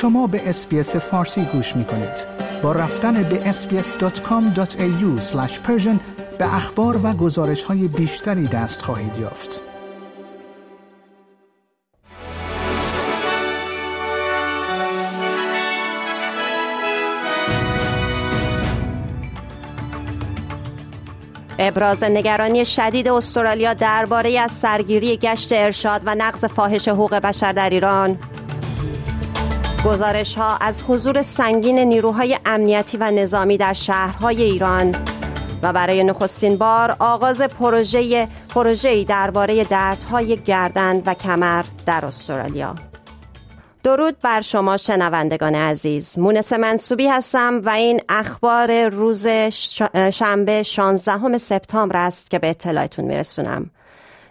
شما به اسپیس فارسی گوش می کنید. با رفتن به sbs.com.au به اخبار و گزارش های بیشتری دست خواهید یافت. ابراز نگرانی شدید استرالیا درباره از سرگیری گشت ارشاد و نقض فاحش حقوق بشر در ایران گزارش ها از حضور سنگین نیروهای امنیتی و نظامی در شهرهای ایران و برای نخستین بار آغاز پروژه پروژه‌ای درباره دردهای گردن و کمر در استرالیا. درود بر شما شنوندگان عزیز. مونس منصوبی هستم و این اخبار روز شنبه 16 سپتامبر است که به اطلاعتون میرسونم.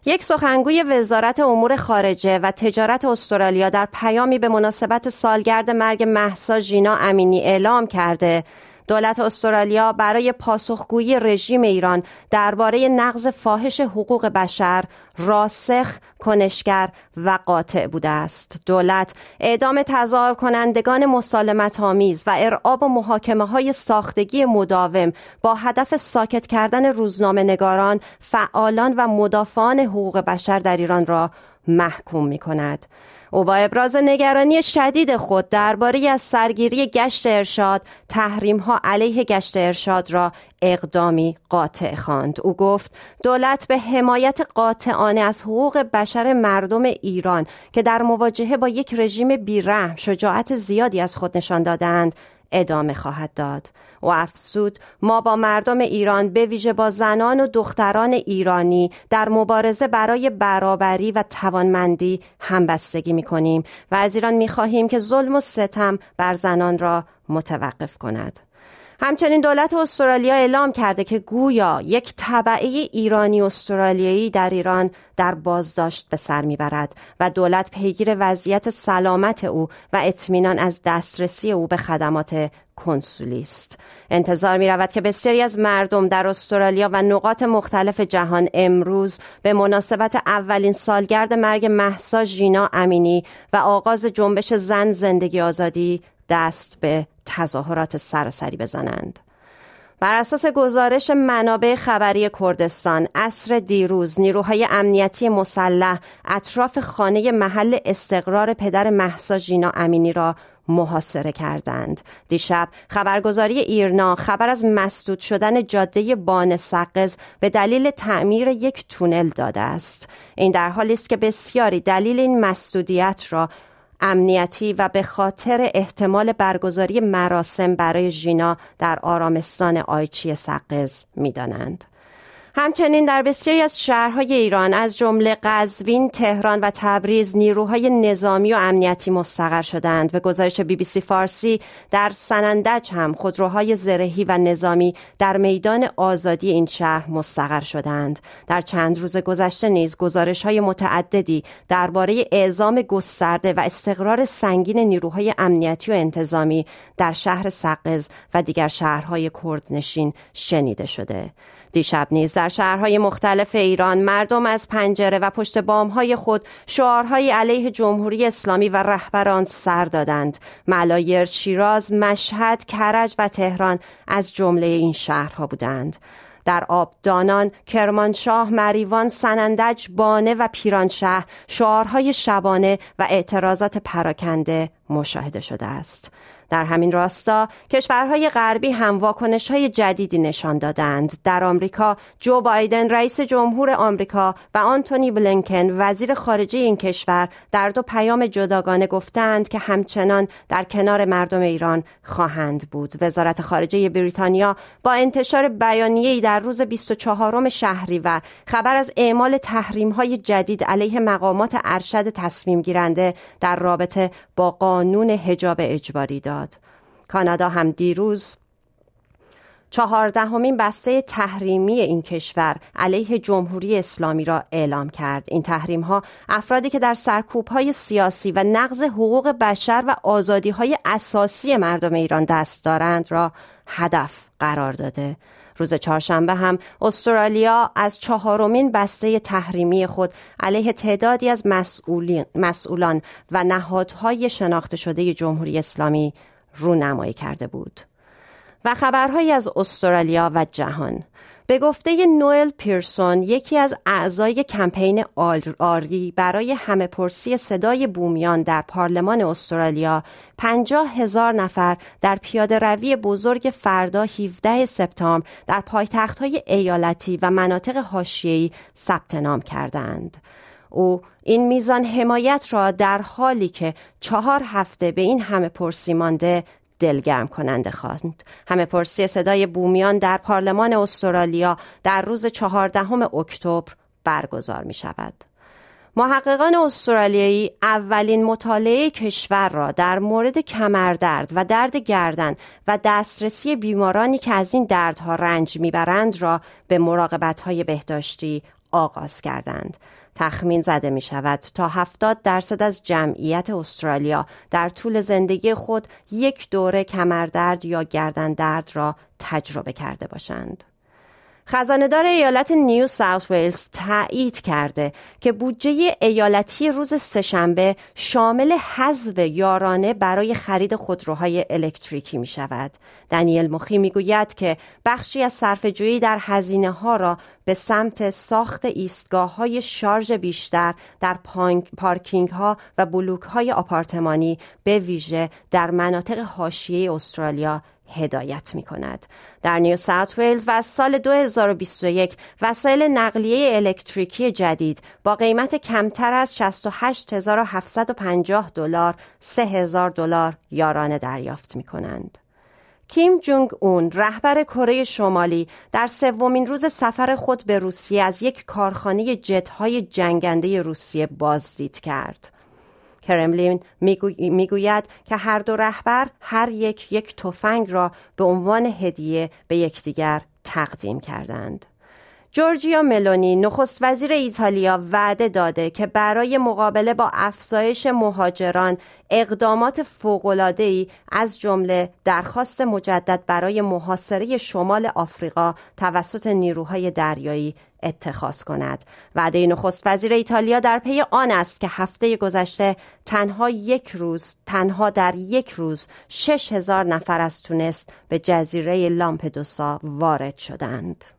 یک سخنگوی وزارت امور خارجه و تجارت استرالیا در پیامی به مناسبت سالگرد مرگ محسا ژینا امینی اعلام کرده. دولت استرالیا برای پاسخگویی رژیم ایران درباره نقض فاحش حقوق بشر راسخ، کنشگر و قاطع بوده است. دولت اعدام تظاهر کنندگان مسالمت آمیز و ارعاب و محاکمه های ساختگی مداوم با هدف ساکت کردن روزنامه نگاران، فعالان و مدافعان حقوق بشر در ایران را محکوم می کند. او با ابراز نگرانی شدید خود درباره از سرگیری گشت ارشاد تحریم ها علیه گشت ارشاد را اقدامی قاطع خواند او گفت دولت به حمایت قاطعانه از حقوق بشر مردم ایران که در مواجهه با یک رژیم بیرحم شجاعت زیادی از خود نشان دادند ادامه خواهد داد و افسود ما با مردم ایران به ویژه با زنان و دختران ایرانی در مبارزه برای برابری و توانمندی همبستگی می کنیم و از ایران می خواهیم که ظلم و ستم بر زنان را متوقف کند. همچنین دولت استرالیا اعلام کرده که گویا یک طبعه ایرانی استرالیایی در ایران در بازداشت به سر می‌برد و دولت پیگیر وضعیت سلامت او و اطمینان از دسترسی او به خدمات کنسولی است. انتظار می رود که بسیاری از مردم در استرالیا و نقاط مختلف جهان امروز به مناسبت اولین سالگرد مرگ محسا ژینا امینی و آغاز جنبش زن زندگی آزادی دست به تظاهرات سراسری بزنند. بر اساس گزارش منابع خبری کردستان اصر دیروز نیروهای امنیتی مسلح اطراف خانه محل استقرار پدر محسا ژینا امینی را محاصره کردند دیشب خبرگزاری ایرنا خبر از مسدود شدن جاده بان سقز به دلیل تعمیر یک تونل داده است این در حالی است که بسیاری دلیل این مسدودیت را امنیتی و به خاطر احتمال برگزاری مراسم برای ژینا در آرامستان آیچی سقز می‌دانند. همچنین در بسیاری از شهرهای ایران از جمله قزوین، تهران و تبریز نیروهای نظامی و امنیتی مستقر شدند. به گزارش بی بی سی فارسی در سنندج هم خودروهای زرهی و نظامی در میدان آزادی این شهر مستقر شدند. در چند روز گذشته نیز گزارش های متعددی درباره اعزام گسترده و استقرار سنگین نیروهای امنیتی و انتظامی در شهر سقز و دیگر شهرهای کردنشین شنیده شده. دیشب نیز در شهرهای مختلف ایران مردم از پنجره و پشت بامهای خود شعارهای علیه جمهوری اسلامی و رهبران سر دادند ملایر شیراز مشهد کرج و تهران از جمله این شهرها بودند در آبدانان، کرمانشاه، مریوان، سنندج، بانه و پیرانشهر شعارهای شبانه و اعتراضات پراکنده مشاهده شده است. در همین راستا کشورهای غربی هم واکنش های جدیدی نشان دادند. در آمریکا جو بایدن رئیس جمهور آمریکا و آنتونی بلینکن وزیر خارجه این کشور در دو پیام جداگانه گفتند که همچنان در کنار مردم ایران خواهند بود. وزارت خارجه بریتانیا با انتشار بیانیه‌ای در روز 24 شهریور خبر از اعمال تحریم های جدید علیه مقامات ارشد تصمیم گیرنده در رابطه با قانون حجاب اجباری داد. کانادا هم دیروز چهاردهمین بسته تحریمی این کشور علیه جمهوری اسلامی را اعلام کرد. این تحریم ها افرادی که در سرکوب های سیاسی و نقض حقوق بشر و آزادی های اساسی مردم ایران دست دارند را هدف قرار داده. روز چهارشنبه هم استرالیا از چهارمین بسته تحریمی خود علیه تعدادی از مسئولان و نهادهای شناخته شده جمهوری اسلامی رونمایی کرده بود. و خبرهایی از استرالیا و جهان به گفته نوئل پیرسون یکی از اعضای کمپین آری برای همه پرسی صدای بومیان در پارلمان استرالیا پنجاه هزار نفر در پیاده روی بزرگ فردا 17 سپتامبر در پایتخت های ایالتی و مناطق حاشیه‌ای ثبت نام کردند. او این میزان حمایت را در حالی که چهار هفته به این همه پرسی مانده دلگرم کننده خواند. همه پرسی صدای بومیان در پارلمان استرالیا در روز چهاردهم اکتبر برگزار می شود. محققان استرالیایی اولین مطالعه کشور را در مورد کمردرد و درد گردن و دسترسی بیمارانی که از این دردها رنج می‌برند را به مراقبت بهداشتی آغاز کردند. تخمین زده می شود تا 70 درصد از جمعیت استرالیا در طول زندگی خود یک دوره کمردرد یا گردن درد را تجربه کرده باشند. خزاندار ایالت نیو ساوت ویلز تایید کرده که بودجه ایالتی روز سهشنبه شامل حذف یارانه برای خرید خودروهای الکتریکی می شود. دانیل مخی می گوید که بخشی از صرفه‌جویی در هزینه ها را به سمت ساخت ایستگاه های شارژ بیشتر در پارکینگ ها و بلوک های آپارتمانی به ویژه در مناطق حاشیه استرالیا هدایت می کند. در نیو ساوت ویلز و سال 2021 وسایل نقلیه الکتریکی جدید با قیمت کمتر از 68750 دلار 3000 دلار یارانه دریافت می کنند. کیم جونگ اون رهبر کره شمالی در سومین روز سفر خود به روسیه از یک کارخانه جت‌های جنگنده روسیه بازدید کرد. کرملین می‌گوید که هر دو رهبر هر یک یک تفنگ را به عنوان هدیه به یکدیگر تقدیم کردند. جورجیا ملونی نخست وزیر ایتالیا وعده داده که برای مقابله با افزایش مهاجران اقدامات فوق‌العاده‌ای از جمله درخواست مجدد برای محاصره شمال آفریقا توسط نیروهای دریایی اتخاذ کند. وعده نخست وزیر ایتالیا در پی آن است که هفته گذشته تنها یک روز تنها در یک روز شش هزار نفر از تونس به جزیره لامپدوسا وارد شدند.